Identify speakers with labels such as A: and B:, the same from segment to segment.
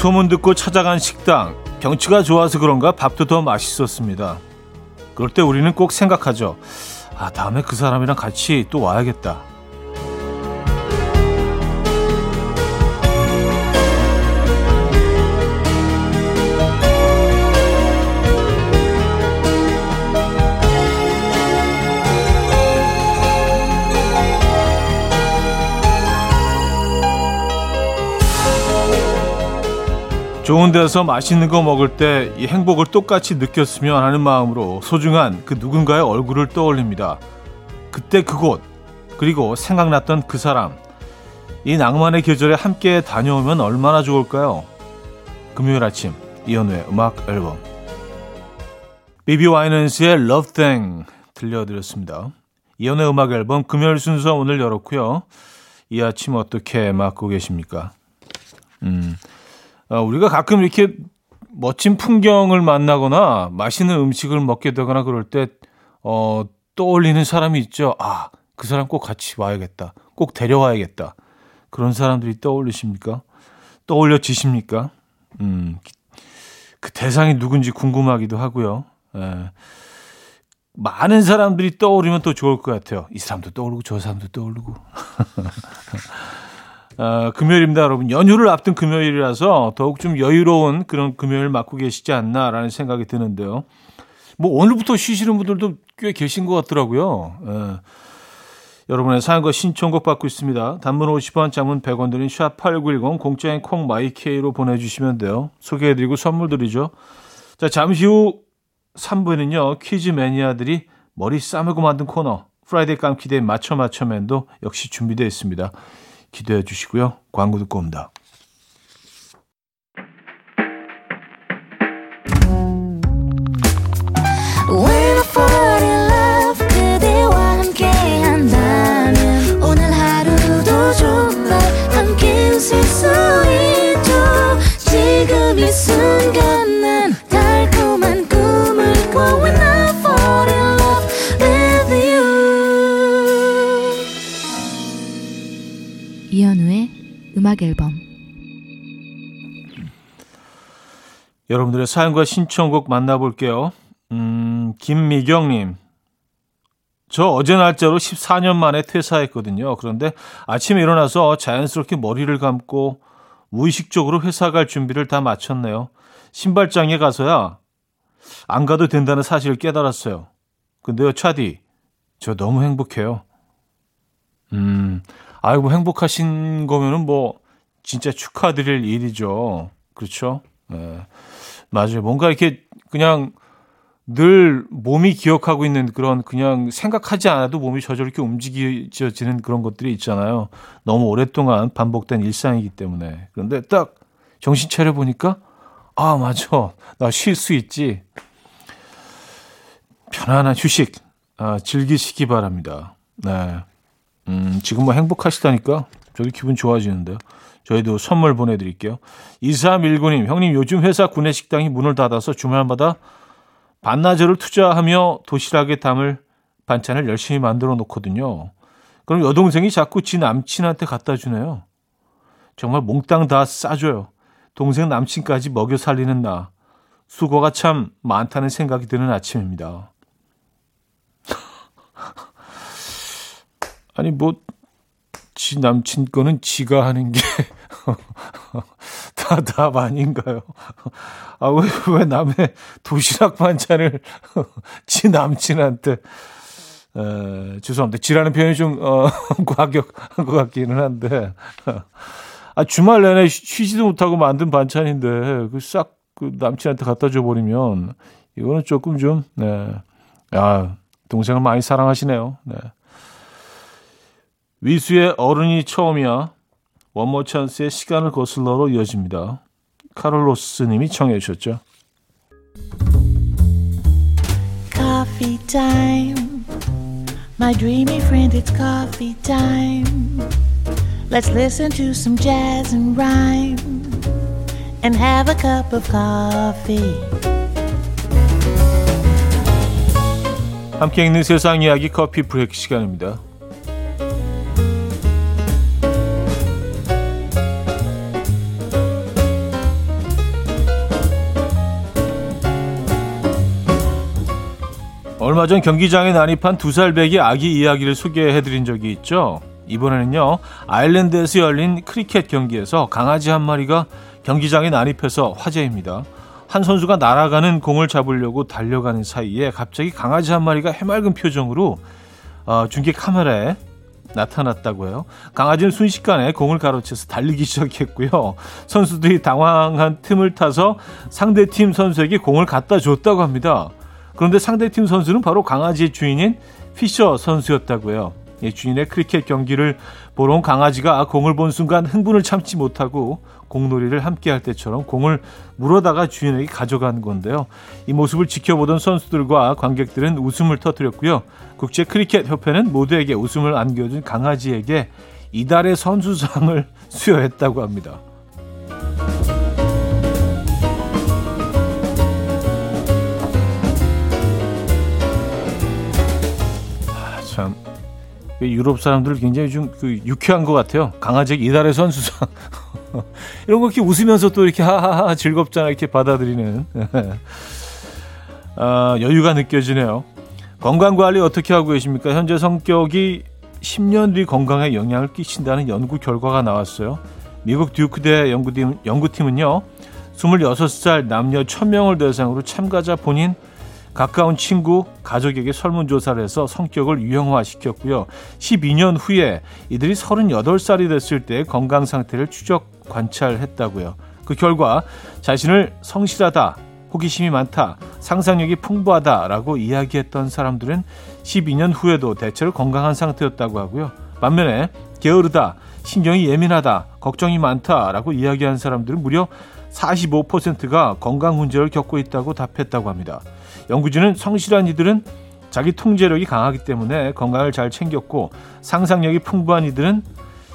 A: 소문 듣고 찾아간 식당. 경치가 좋아서 그런가 밥도 더 맛있었습니다. 그럴 때 우리는 꼭 생각하죠. 아, 다음에 그 사람이랑 같이 또 와야겠다. 좋은 데서 맛있는 거 먹을 때 이 행복을 똑같이 느꼈으면 하는 마음으로 소중한 그 누군가의 얼굴을 떠올립니다. 그때 그곳, 그리고 생각났던 그 사람. 이 낭만의 계절에 함께 다녀오면 얼마나 좋을까요? 금요일 아침, 이현우의 음악 앨범. 비비 와이넌스의 Love Thing 들려드렸습니다. 이현우의 음악 앨범 금요일 순서 오늘 열었고요. 이 아침 어떻게 맞고 계십니까? 음. 어, 우리가 가끔 이렇게 멋진 풍경을 만나거나 맛있는 음식을 먹게 되거나 그럴 때 어, 떠올리는 사람이 있죠. 아, 그 사람 꼭 같이 와야겠다. 꼭 데려와야겠다. 그런 사람들이 떠올리십니까? 떠올려지십니까? 음, 그 대상이 누군지 궁금하기도 하고요. 예. 많은 사람들이 떠오르면 또 좋을 것 같아요. 이 사람도 떠오르고 저 사람도 떠오르고. 어, 금요일입니다, 여러분. 연휴를 앞둔 금요일이라서 더욱 좀 여유로운 그런 금요일 맞고 계시지 않나라는 생각이 드는데요. 뭐 오늘부터 쉬시는 분들도 꽤 계신 것 같더라고요. 예. 여러분의 사연과 신청곡 받고 있습니다. 단문 50원, 장문 100원 드는 샵8910 공짜인 콩 my K로 보내주시면 돼요. 소개해드리고 선물 드리죠. 자, 잠시 후 3부에는요. 퀴즈 매니아들이 머리 싸매고 만든 코너 Friday 깜퀴데이 맞춰 맞춰맨도 역시 준비되어 있습니다. 기대해 주시고요. 광고 듣고 옵니다.
B: 음악 앨범
A: 여러분들의 사연과 신청곡 만나볼게요. 음, 김미경님. 저 어제 날짜로 14년 만에 퇴사했거든요. 그런데 아침에 일어나서 자연스럽게 머리를 감고 무의식적으로 회사 갈 준비를 다 마쳤네요. 신발장에 가서야 안 가도 된다는 사실을 깨달았어요. 근데요, 차디. 저 너무 행복해요. 음, 아이고, 행복하신 거면은 뭐, 진짜 축하드릴 일이죠. 그렇죠? 네. 맞아요. 뭔가 이렇게 그냥 늘 몸이 기억하고 있는 그런 그냥 생각하지 않아도 몸이 저절로 이렇게 움직여지는 그런 것들이 있잖아요. 너무 오랫동안 반복된 일상이기 때문에. 그런데 딱 정신 차려 보니까 아, 맞아. 나 쉴 수 있지. 편안한 휴식 아, 즐기시기 바랍니다. 네. 음, 지금 뭐 행복하시다니까 저도 기분 좋아지는데요. 저희도 선물 보내드릴게요. 2319님, 형님 요즘 회사 구내식당이 문을 닫아서 주말마다 반나절을 투자하며 도시락에 담을 반찬을 열심히 만들어 놓거든요. 그럼 여동생이 자꾸 지 남친한테 갖다 주네요. 정말 몽땅 다 싸줘요. 동생 남친까지 먹여 살리는 나. 수고가 참 많다는 생각이 드는 아침입니다. 아니 뭐 지 남친 거는 지가 하는 게 다 답 아닌가요? 아, 왜, 왜 남의 도시락 반찬을 지 남친한테, 에, 죄송합니다. 지라는 표현이 좀, 어, 과격한 것 같기는 한데. 아, 주말 내내 쉬지도 못하고 만든 반찬인데, 그 싹, 그 남친한테 갖다 줘버리면, 이거는 조금 좀, 네. 아, 동생을 많이 사랑하시네요. 네. 위수의 어른이 처음이야. 원모 찬스의 시간을 거슬러로 이어집니다. 카를로스 님이 청해 주셨죠. Coffee time. My dreamy friend, it's coffee time. Let's listen to some jazz and rhyme and have a cup of coffee. 함께 읽는 세상 이야기 커피 브레이크 시간입니다. 얼마 전 경기장에 난입한 두 살 배기 아기 이야기를 소개해드린 적이 있죠. 이번에는요, 아일랜드에서 열린 크리켓 경기에서 강아지 한 마리가 경기장에 난입해서 화제입니다. 한 선수가 날아가는 공을 잡으려고 달려가는 사이에 갑자기 강아지 한 마리가 해맑은 표정으로 어, 중계 카메라에 나타났다고 해요. 강아지는 순식간에 공을 가로채서 달리기 시작했고요. 선수들이 당황한 틈을 타서 상대 팀 선수에게 공을 갖다 줬다고 합니다. 그런데 상대팀 선수는 바로 강아지의 주인인 피셔 선수였다고 해요. 주인의 크리켓 경기를 보러 온 강아지가 공을 본 순간 흥분을 참지 못하고 공놀이를 함께 할 때처럼 공을 물어다가 주인에게 가져간 건데요. 이 모습을 지켜보던 선수들과 관객들은 웃음을 터뜨렸고요. 국제 크리켓 협회는 모두에게 웃음을 안겨준 강아지에게 이달의 선수상을 수여했다고 합니다. 참 유럽 사람들 굉장히 좀그 유쾌한 것 같아요. 강아지 이달의 선수상 이런 거 이렇게 웃으면서 또 이렇게 하하하 즐겁잖아 이렇게 받아들이는 아, 여유가 느껴지네요. 건강 관리 어떻게 하고 계십니까? 현재 성격이 10년 뒤 건강에 영향을 끼친다는 연구 결과가 나왔어요. 미국 듀크대 연구팀, 연구팀은요, 26살 남녀 1000명을 대상으로 참가자 본인 가까운 친구, 가족에게 설문조사를 해서 성격을 유형화시켰고요. 12년 후에 이들이 38살이 됐을 때 건강 상태를 추적 관찰했다고요. 그 결과 자신을 성실하다, 호기심이 많다, 상상력이 풍부하다라고 이야기했던 사람들은 12년 후에도 대체로 건강한 상태였다고 하고요. 반면에 게으르다, 신경이 예민하다, 걱정이 많다라고 이야기한 사람들은 무려 45%가 건강 문제를 겪고 있다고 답했다고 합니다. 연구진은 성실한 이들은 자기 통제력이 강하기 때문에 건강을 잘 챙겼고 상상력이 풍부한 이들은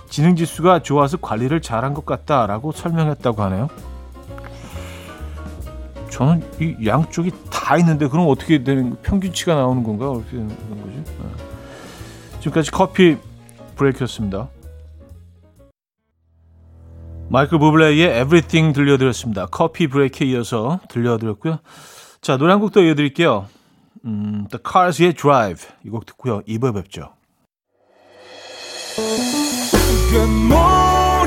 A: 지능 지수가 좋아서 관리를 잘한 것 같다라고 설명했다고 하네요. 저는 이 양쪽이 다 있는데 그럼 어떻게 되는 평균치가 나오는 건가 어떻게 되는 거지? 네. 지금까지 커피 브레이크였습니다. 마이클 부블레의 Everything 들려드렸습니다. 커피 브레이크에 이어서 들려드렸고요. 자, 노래 한 곡 더 이어드릴게요. 음, The Cars의 Drive 이 곡 듣고요. 2부에 뵙죠.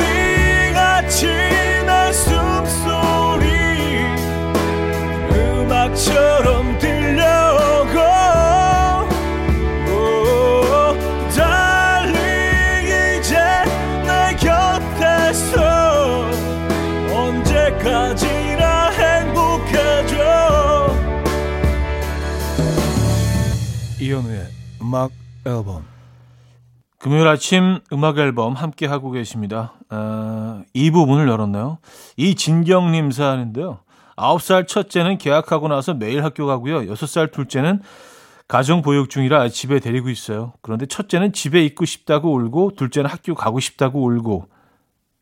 C: 금모리같이 날 숨소리 음악처럼 들 언제까지나 행복해져
A: 이현우의 음악 앨범 금요일 아침 음악 앨범 함께 하고 계십니다. 어, 이 부분을 열었나요? 이 진경님 사연인데요. 9살 첫째는 계약하고 나서 매일 학교 가고요. 6살 둘째는 가정 보육 중이라 집에 데리고 있어요. 그런데 첫째는 집에 있고 싶다고 울고 둘째는 학교 가고 싶다고 울고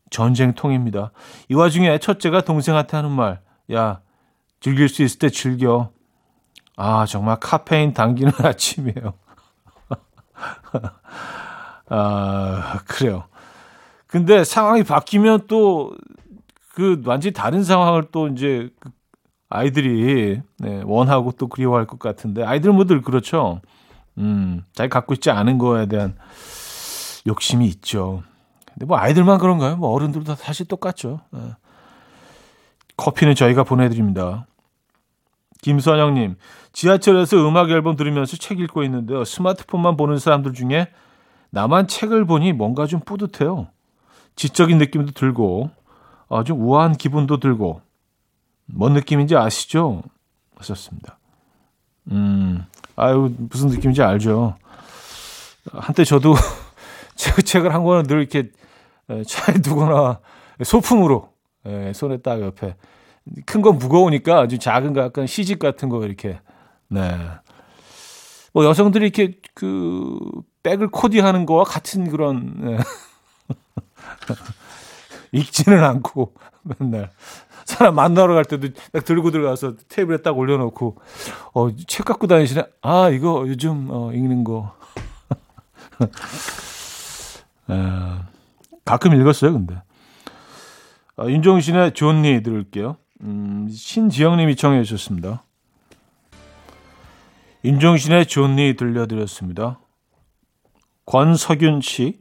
A: 전쟁통입니다. 이 와중에 첫째가 동생한테 하는 말, 야 즐길 수 있을 때 즐겨. 아 정말 카페인 당기는 아침이에요. 아, 그래요. 근데 상황이 바뀌면 또 그 완전히 다른 상황을 또 이제 그 아이들이 네, 원하고 또 그리워할 것 같은데 아이들 모두 그렇죠. 음, 자기 갖고 있지 않은 거에 대한 욕심이 있죠. 근데 뭐 아이들만 그런가요? 뭐 어른들도 사실 똑같죠. 네. 커피는 저희가 보내드립니다. 김선영님, 지하철에서 음악 앨범 들으면서 책 읽고 있는데요. 스마트폰만 보는 사람들 중에 나만 책을 보니 뭔가 좀 뿌듯해요. 지적인 느낌도 들고 어, 좀 우아한 기분도 들고 뭔 느낌인지 아시죠? 하셨습니다. 음, 아유 무슨 느낌인지 알죠. 한때 저도 책, 책을 한 권을 늘 이렇게 차에 두거나 소품으로 예, 손에 딱 옆에 큰 건 무거우니까 아주 작은 거 약간 시집 같은 거 이렇게 네. 뭐 여성들이 이렇게 그 백을 코디하는 거와 같은 그런 네. 읽지는 않고 맨날 사람 만나러 갈 때도 딱 들고 들어가서 테이블에 딱 올려놓고 어, 책 갖고 다니시네. 아 이거 요즘 어, 읽는 거. 에, 가끔 읽었어요, 근데. 아, 윤종신의 존니 들을게요. 음, 신지영님이 청해 주셨습니다. 윤종신의 존니 들려드렸습니다. 권석윤 씨.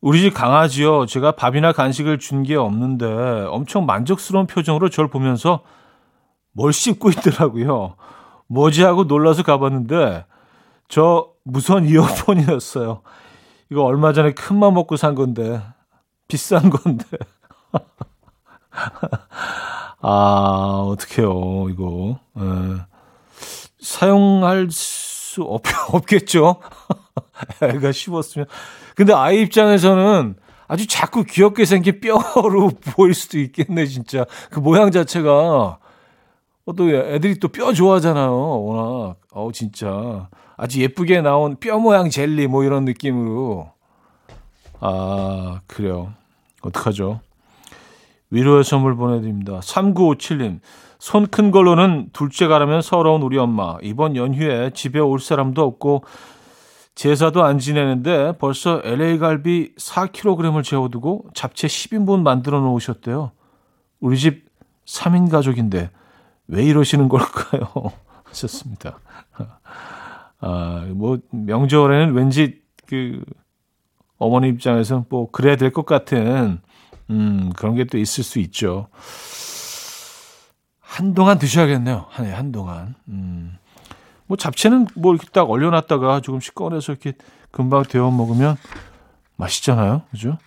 A: 우리 집 강아지요. 제가 밥이나 간식을 준 게 없는데 엄청 만족스러운 표정으로 저를 보면서 뭘 씹고 있더라고요. 뭐지 하고 놀라서 가봤는데 저 무선 이어폰이었어요. 이거 얼마 전에 큰 맘 먹고 산 건데 비싼 건데. 아 어떡해요 이거 에. 사용할 수 없, 없겠죠. 애가 씹었으면. 근데 아이 입장에서는 아주 자꾸 귀엽게 생긴 뼈로 보일 수도 있겠네, 진짜. 그 모양 자체가. 어, 또 애들이 또 뼈 좋아하잖아요, 워낙. 어우, 진짜. 아주 예쁘게 나온 뼈 모양 젤리, 뭐 이런 느낌으로. 아, 그래요. 어떡하죠? 위로의 선물 보내드립니다. 3957님. 손 큰 걸로는 둘째 가라면 서러운 우리 엄마. 이번 연휴에 집에 올 사람도 없고 제사도 안 지내는데 벌써 LA 갈비 4kg을 재워두고 잡채 10인분 만들어 놓으셨대요. 우리 집 3인 가족인데 왜 이러시는 걸까요? 하셨습니다. 아, 뭐 명절에는 왠지 그 어머니 입장에서는 뭐 그래야 될 것 같은 음, 그런 게 또 있을 수 있죠. 한동안 드셔야겠네요. 한, 한동안. 음. 뭐 잡채는 뭐 이렇게 딱 얼려놨다가 조금씩 꺼내서 이렇게 금방 데워 먹으면 맛있잖아요. 그죠?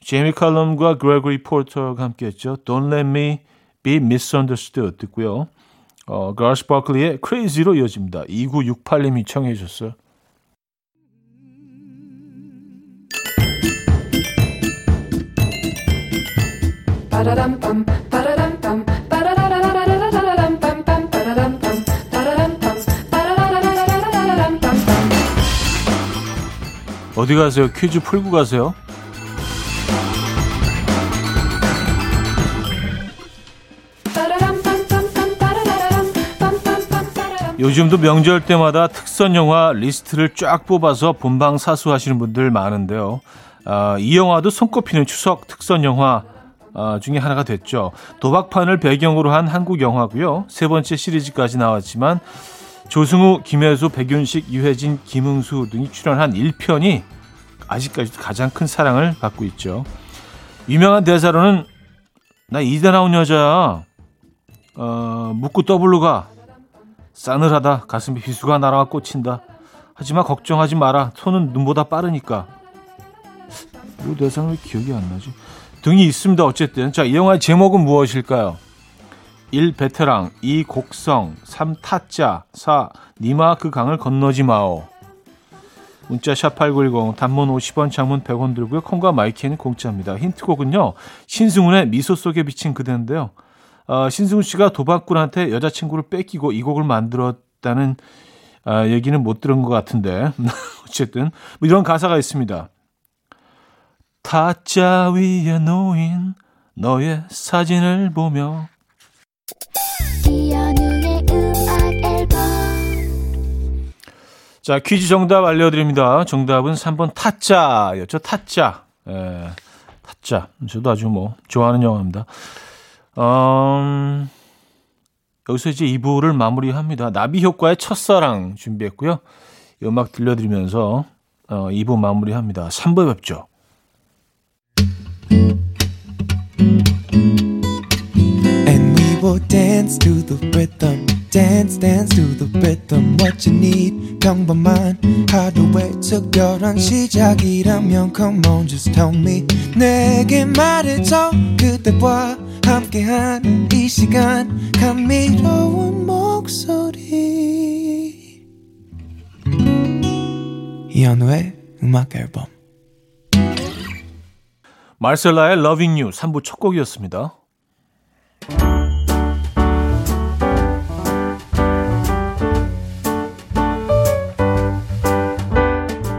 A: 제이미 칼럼과 그레고리 포터가 함께 했죠. Don't let me be misunderstood 듣고요. 어, 가스 버클리의 Crazy로 이어집니다. 2968님이 청해 주셨어요. 어디 가세요? 퀴즈 풀고 가세요. 요즘도 명절 때마다 특선 영화 리스트를 쫙 뽑아서 본방 사수하시는 분들 많은데요. 아, 이 영화도 손꼽히는 추석 특선 영화 아, 중에 하나가 됐죠. 도박판을 배경으로 한 한국 영화고요. 세 번째 시리즈까지 나왔지만 조승우, 김혜수, 백윤식, 유해진, 김응수 등이 출연한 1편이 아직까지도 가장 큰 사랑을 받고 있죠. 유명한 대사로는 나 이대 나온 여자야. 어, 묻고 더블로 가. 싸늘하다. 가슴에 비수가 날아와 꽂힌다. 하지만 걱정하지 마라. 손은 눈보다 빠르니까. 이 대사는 왜 기억이 안 나지? 등이 있습니다. 어쨌든. 자, 이 영화의 제목은 무엇일까요? 1. 베테랑 2. 곡성 3. 타짜 4. 님아 그 강을 건너지 마오 문자 샵8910 단문 50원 장문 100원 들고요. 콩과 my K는 공짜입니다. 힌트곡은요. 신승훈의 미소 속에 비친 그대인데요. 어, 신승훈 씨가 도박꾼한테 여자친구를 뺏기고 이 곡을 만들었다는 어, 얘기는 못 들은 것 같은데 어쨌든 뭐 이런 가사가 있습니다. 타짜 위에 놓인 너의 사진을 보며 자, 퀴즈 정답 알려드립니다. 정답은 3번 타짜였죠. 타짜. 예, 타짜. 저도 아주 뭐, 좋아하는 영화입니다. 음, 여기서 이제 2부를 마무리합니다. 나비 효과의 첫사랑 준비했고요. 음악 들려드리면서 어, 2부 마무리합니다. 3부에 뵙죠. Will dance to the rhythm. Dance, dance to the rhythm. What you need, 평범한 하루의 특별한 시작이라면 Come on, just tell me. 내게 말해줘. 그대와 함께한 이 시간. 감미로운 목소리. 이현우의 음악 앨범. 말셀라의 Loving You 3부 첫 곡이었습니다.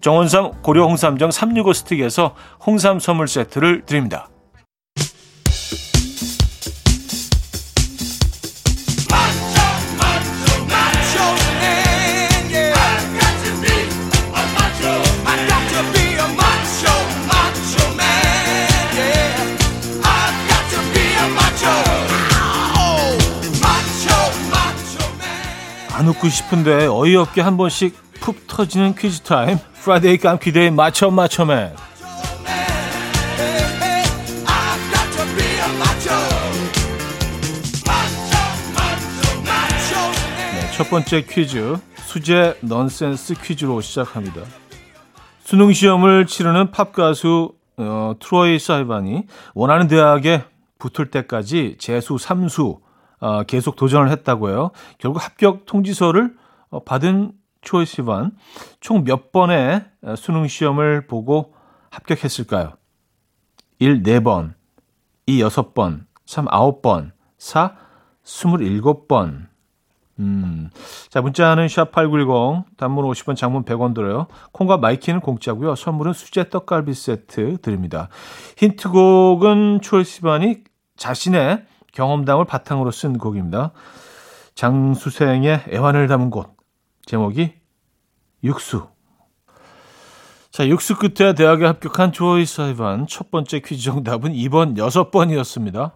A: 정원삼 고려 홍삼정 365 스틱에서 홍삼 선물 세트를 드립니다. 안 웃고 싶은데 어이없게 한 번씩 푹 터지는 퀴즈 타임 Friday 깜퀴데이 맞춰 맞춰맨 네, 첫 번째 퀴즈 수제 넌센스 퀴즈로 시작합니다. 수능 시험을 치르는 팝 가수 어, 트로이 시반이 원하는 대학에 붙을 때까지 재수, 삼수 어, 계속 도전을 했다고요. 결국 합격 통지서를 어, 받은 트로이 시반 총 몇 번의 어, 수능 시험을 보고 합격했을까요? 1. 4번 2. 6번 3. 9번 4. 27번 음. 자, 문자는 샵8910, 단문 50원, 장문 100원 들어요. 콩과 my K는 공짜고요. 선물은 수제 떡갈비 세트 드립니다. 힌트곡은 초이스반이 자신의 경험담을 바탕으로 쓴 곡입니다. 장수생의 애환을 담은 곳. 제목이 육수. 자, 육수 끝에 대학에 합격한 조이 사이반 첫 번째 퀴즈 정답은 2번 6번이었습니다.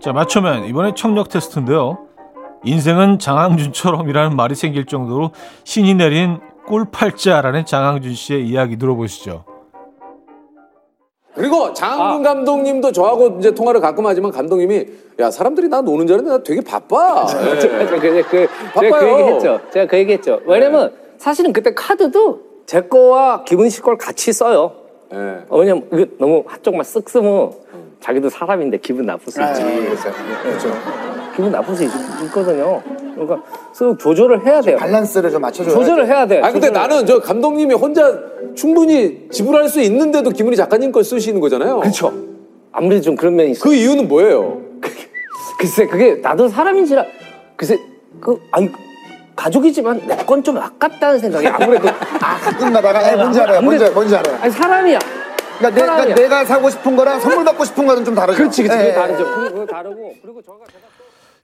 A: 자, 맞춰면 이번에 청력 테스트인데요. 인생은 장항준처럼이라는 말이 생길 정도로 신이 내린 꿀팔자라는 장항준 씨의 이야기 들어보시죠.
D: 그리고 장항준 감독님도 저하고 이제 통화를 가끔 하지만 감독님이 야 사람들이 나 노는 줄 알았는데 나 되게 바빠.
E: 맞아. 그, 그, 제가 그
D: 바빠요.
E: 얘기 했죠. 제가 그 얘기 했죠. 왜냐면 사실은 그때 카드도 제 거와 기분 씨걸 같이 써요.
D: 예.
E: 어, 왜냐면 이거 너무 한쪽만 쓱 쓰면 자기도 사람인데 기분 나쁠 수 있지.
F: 그렇죠.
E: 기분 나쁠 수 있- 있거든요. 그러니까 쓱 조절을 해야 돼요.
F: 밸런스를 좀 맞춰줘야
E: 조절을 해야 돼.
D: 아 근데
E: 조절을.
D: 나는 저 감독님이 혼자 충분히 지불할 수 있는데도 김은희 작가님 걸 쓰시는 거잖아요.
E: 그렇죠. 아무래도 좀 그런 면이 있어.
D: 그 이유는 뭐예요?
E: 글쎄 그게 나도 사람인지라 글쎄 그 아니 가족이지만 내 건 좀 아깝다는 생각이 아무래도
F: 아, 가끔 가다가 에, 뭔지 알아요. 뭔지, 뭔지 알아요.
E: 아니 사람이야.
F: 그러니까, 내, 그러니까
E: 사람이야.
F: 내가 사고 싶은 거랑 선물 받고 싶은 거는 좀 다르죠.
E: 그렇지, 그렇지.
F: 예,
E: 그게
F: 예.
E: 다르죠. 그거, 그거 다르고 그리고 저가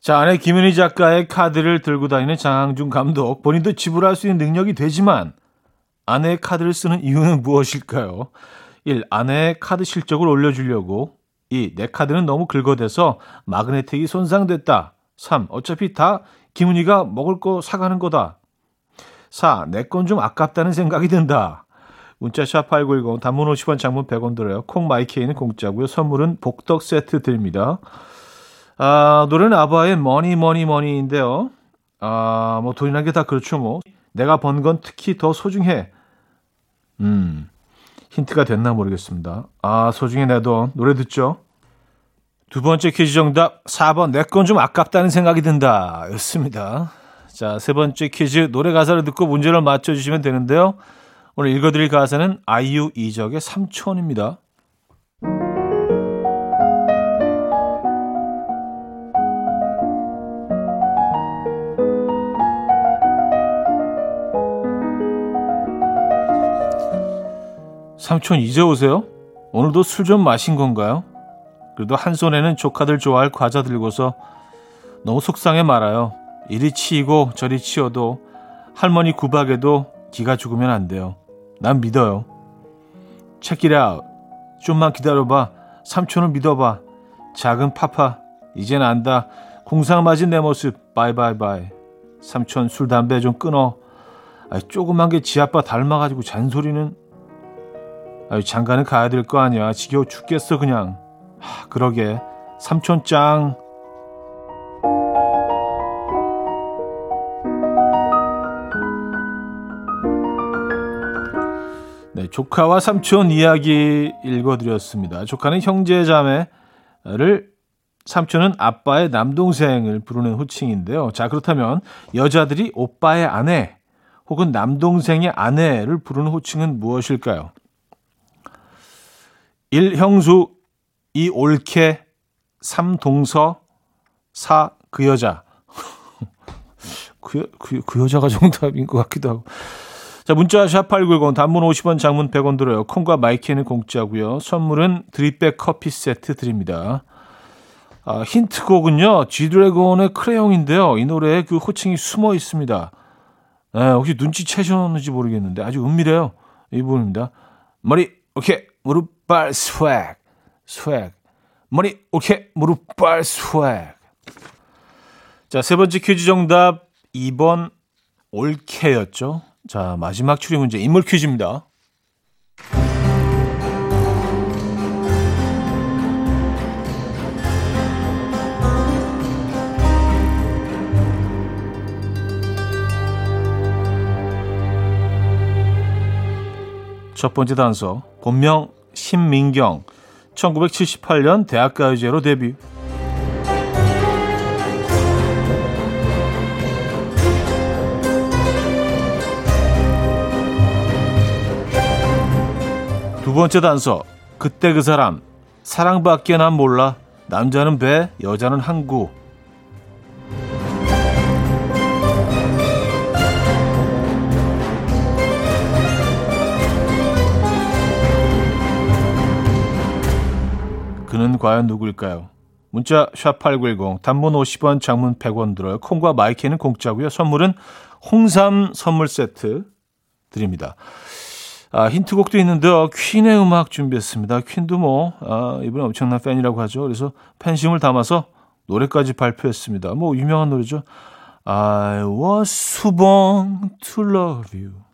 A: 자, 아내 김은희 작가의 카드를 들고 다니는 장항준 감독. 본인도 지불할 수 있는 능력이 되지만 아내의 카드를 쓰는 이유는 무엇일까요? 1. 아내의 카드 실적을 올려주려고 2. 내 카드는 너무 긁어대서 마그네틱이 손상됐다 3. 어차피 다 김은희가 먹을 거 사가는 거다 4. 내 건 좀 아깝다는 생각이 든다 문자 샵8910 단문 50원 장문 100원 들어요. 콩 my K는 공짜고요. 선물은 복덕 세트 드립니다. 아, 노래는 아바의 Money Money Money인데요. 아, 뭐 돈이란 게 다 그렇죠, 뭐. 내가 번 건 특히 더 소중해. 음. 힌트가 됐나 모르겠습니다. 아, 소중해 내 돈. 노래 듣죠? 두 번째 퀴즈 정답 4번 내 건 좀 아깝다는 생각이 든다. 였습니다. 자, 세 번째 퀴즈 노래 가사를 듣고 문제를 맞춰 주시면 되는데요. 오늘 읽어 드릴 가사는 아이유 이적의 삼촌입니다. 삼촌 이제 오세요? 오늘도 술 좀 마신 건가요? 그래도 한 손에는 조카들 좋아할 과자 들고서 너무 속상해 말아요. 이리 치이고 저리 치어도 할머니 구박에도 기가 죽으면 안 돼요. 난 믿어요. Out. 좀만 기다려봐. 삼촌을 믿어봐. 작은 파파. 이젠 안다. 궁상맞은 내 모습. bye bye bye. 삼촌 술 담배 좀 끊어. 아이, 조그만 게 지 아빠 닮아가지고 잔소리는. 아이, 장가는 가야 될 거 아니야. 지겨워 죽겠어 그냥. 하, 그러게. 삼촌 짱. 네, 조카와 삼촌 이야기 읽어드렸습니다. 조카는 형제 자매를 삼촌은 아빠의 남동생을 부르는 호칭인데요. 자, 그렇다면 여자들이 오빠의 아내 혹은 남동생의 아내를 부르는 호칭은 무엇일까요? 1. 형수 2. 올케 3. 동서 4. 그 여자 그, 그, 그 여자가 정답인 것 같기도 하고 자, 문자 샵8910 단문 50원 장문 100원 들어요. 콩과 마이케이는 공짜고요. 선물은 드립백 커피 세트 드립니다. 아, 힌트곡은요. G드래곤의 크레용인데요. 이 노래에 그 호칭이 숨어 있습니다. 네, 혹시 눈치채셨는지 모르겠는데 아주 은밀해요. 이 부분입니다. 머리 어깨 무릎 발 swag swag 머리 어깨 무릎 발 swag 자, 세 번째 퀴즈 정답 2번 올케였죠. 자, 마지막 추리 문제 인물 퀴즈입니다. 첫 번째 단서 본명 신민경. 1978년 대학가요제로 데뷔. 두 번째 단서. 그때 그 사람. 사랑밖에 난 몰라. 남자는 배 여자는 항구 그는 과연 누구일까요? 문자 샵8910 단문 50원 장문 100원 들어요. 콩과 마이케이는 공짜고요. 선물은 홍삼 선물 세트 드립니다. 아, 힌트곡도 있는데요. 퀸의 음악 준비했습니다. 퀸도 뭐, 아, 이분은 엄청난 팬이라고 하죠. 그래서 팬심을 담아서 노래까지 발표했습니다. 뭐, 유명한 노래죠. I was born to love you.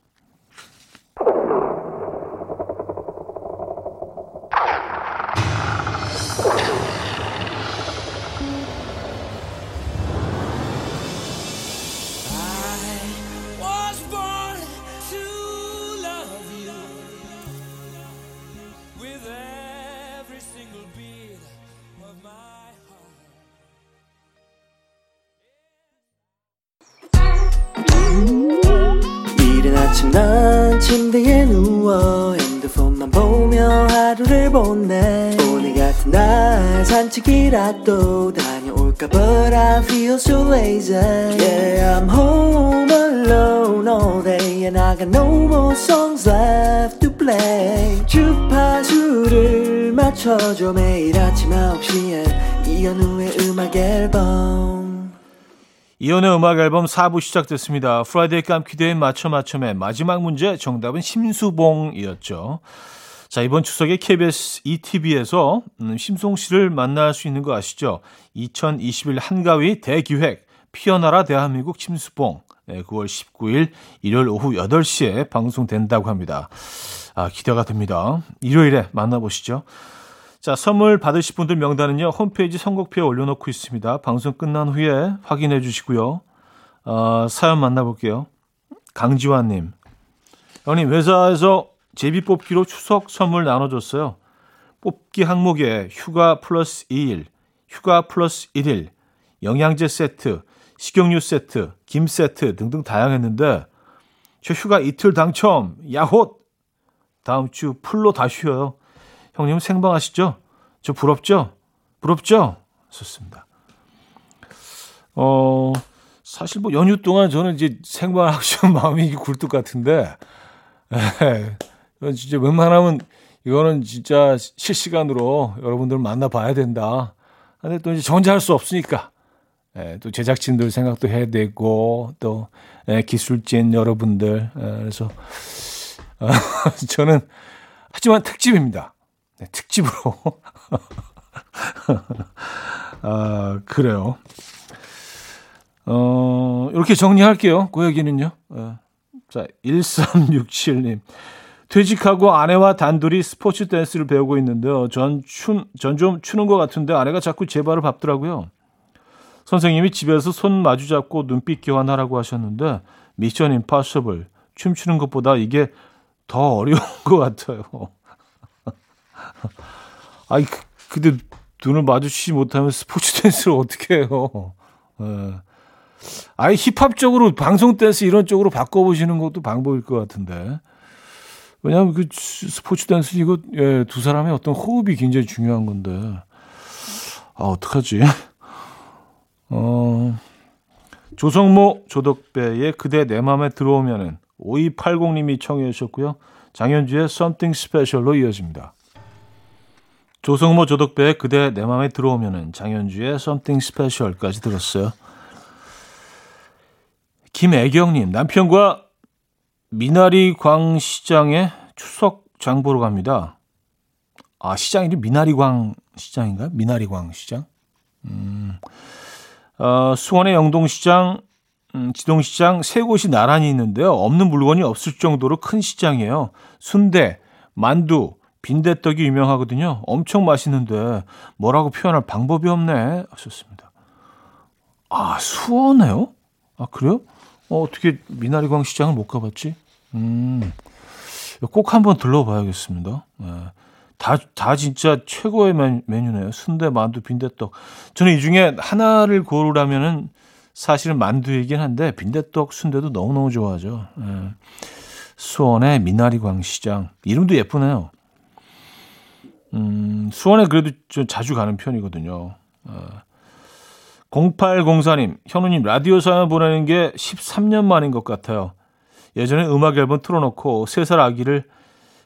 G: 보내 오늘 같은 날 산책이라도 다녀올까 But I feel so lazy Yeah I'm home alone all day And I got no more songs left to play 주파수를 맞춰줘 매일 아침 9시에 이현우의 음악 앨범
A: 이연의 음악 앨범 4부 시작됐습니다. Friday 깜퀴 day 맞춰 맞춰의 마지막 문제 정답은 심수봉이었죠. 자, 이번 추석에 KBS ETV에서 음, 심송 씨를 만날 수 있는 거 아시죠? 2021 한가위 대기획 피어나라 대한민국 심수봉 네, 9월 19일 일요일 오후 8시에 방송된다고 합니다. 아, 기대가 됩니다. 일요일에 만나보시죠. 자, 선물 받으실 분들 명단은요, 홈페이지 선곡표에 올려놓고 있습니다. 방송 끝난 후에 확인해 주시고요. 어, 사연 만나볼게요. 강지환님. 형님, 회사에서 제비 뽑기로 추석 선물 나눠줬어요. 뽑기 항목에 휴가 플러스 2일, 휴가 플러스 1일, 영양제 세트, 식용유 세트, 김 세트 등등 다양했는데, 저 휴가 이틀 당첨, 야호! 다음 주 풀로 다 쉬어요. 형님 생방하시죠? 저 부럽죠? 부럽죠? 좋습니다. 어, 사실 뭐 연휴 동안 저는 이제 생방하고 싶은 마음이 굴뚝 같은데, 에, 진짜 웬만하면 이거는 진짜 실시간으로 여러분들 만나봐야 된다. 근데 또 이제 저 혼자 할 수 없으니까. 예, 또 제작진들 생각도 해야 되고, 또, 예, 기술진 여러분들. 예, 그래서, 아, 저는, 하지만 특집입니다. 네, 특집으로. 아, 그래요. 어, 이렇게 정리할게요. 그 얘기는요. 예. 자, 1367님. 퇴직하고 아내와 단둘이 스포츠 댄스를 배우고 있는데요. 전 춘, 전좀 추는 것 같은데 아내가 자꾸 제 발을 밟더라고요. 선생님이 집에서 손 마주 잡고 눈빛 교환하라고 하셨는데 미션 임파서블 춤추는 것보다 이게 더 어려운 것 같아요. 아이 그, 근데 눈을 마주치지 못하면 스포츠 댄스를 어떻게 해요? 예. 아예 힙합적으로 방송 댄스 이런 쪽으로 바꿔보시는 것도 방법일 것 같은데. 왜냐하면 그 스포츠 댄스 이거 예, 두 사람의 어떤 호흡이 굉장히 중요한 건데. 아 어떡하지? 어 조성모 조덕배의 그대 내 맘에 들어오면은 5280님이 청해 주셨고요. 장현주의 Something Special로 이어집니다. 조성모 조덕배의 그대 내 맘에 들어오면은 장현주의 Something Special까지 들었어요. 김애경님 남편과 미나리 광 시장에 추석 장 보러 갑니다. 아 시장 이름 미나리 광 시장인가요? 미나리 광 시장? 음, 어, 수원의 영동시장, 음, 지동시장 세 곳이 나란히 있는데요. 없는 물건이 없을 정도로 큰 시장이에요. 순대, 만두, 빈대떡이 유명하거든요. 엄청 맛있는데 뭐라고 표현할 방법이 없네 하셨습니다. 아 수원에요? 아 그래요? 어, 어떻게 미나리광 시장을 못 가봤지? 음, 꼭 한번 들러봐야겠습니다. 네. 다, 다 진짜 최고의 메뉴네요. 순대, 만두, 빈대떡. 저는 이 중에 하나를 고르라면은 사실은 만두이긴 한데 빈대떡, 순대도 너무너무 좋아하죠. 네. 수원의 미나리광 시장. 이름도 예쁘네요. 음, 수원에 그래도 좀 자주 가는 편이거든요. 어. 0804님, 현우님, 라디오 사연 보내는 게 13년 만인 것 같아요. 예전에 음악 앨범 틀어놓고 3살 아기를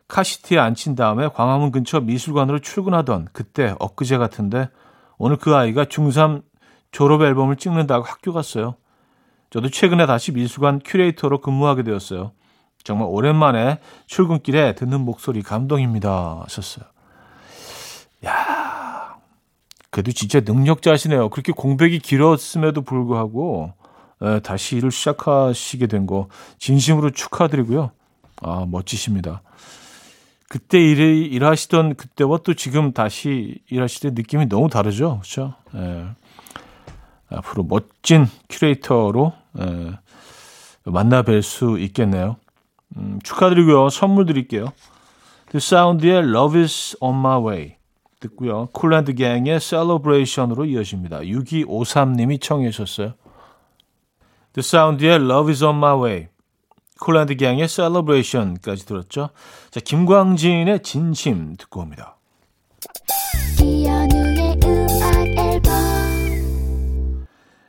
A: 카시트에 앉힌 다음에 광화문 근처 미술관으로 출근하던 그때 엊그제 같은데 오늘 그 아이가 중3 졸업 앨범을 찍는다고 학교 갔어요. 저도 최근에 다시 미술관 큐레이터로 근무하게 되었어요. 정말 오랜만에 출근길에 듣는 목소리 감동입니다. 하셨어요. 야 그래도 진짜 능력자시네요. 그렇게 공백이 길었음에도 불구하고 에, 다시 일을 시작하시게 된 거 진심으로 축하드리고요. 아, 멋지십니다. 그때 일, 일하시던 그때와 또 지금 다시 일하실 때 느낌이 너무 다르죠. 그렇죠? 예. 앞으로 멋진 큐레이터로 예, 만나 뵐 수 있겠네요. 음, 축하드리고요. 선물 드릴게요. The Sound의 Love is on my way 듣고요. Kool & the Gang의 Celebration으로 이어집니다. 6253님이 청해 주셨어요. The Sound의 Love is on my way 콜란드 갱의 Celebration까지 들었죠. 자, 김광진의 진심 듣고 옵니다.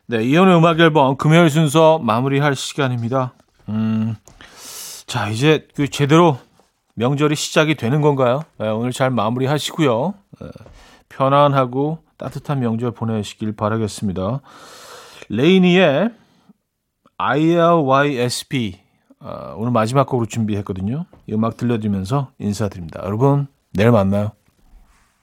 A: 네, 이현우의 음악 앨범 금요일 순서 마무리할 시간입니다. 음, 자, 이제 그 제대로 명절이 시작이 되는 건가요? 네, 오늘 잘 마무리하시고요. 네, 편안하고 따뜻한 명절 보내시길 바라겠습니다. 레이니의 ILYSP 어, 오늘 마지막 곡으로 준비했거든요. 이 음악 들려드리면서 인사드립니다. 여러분 내일 만나요.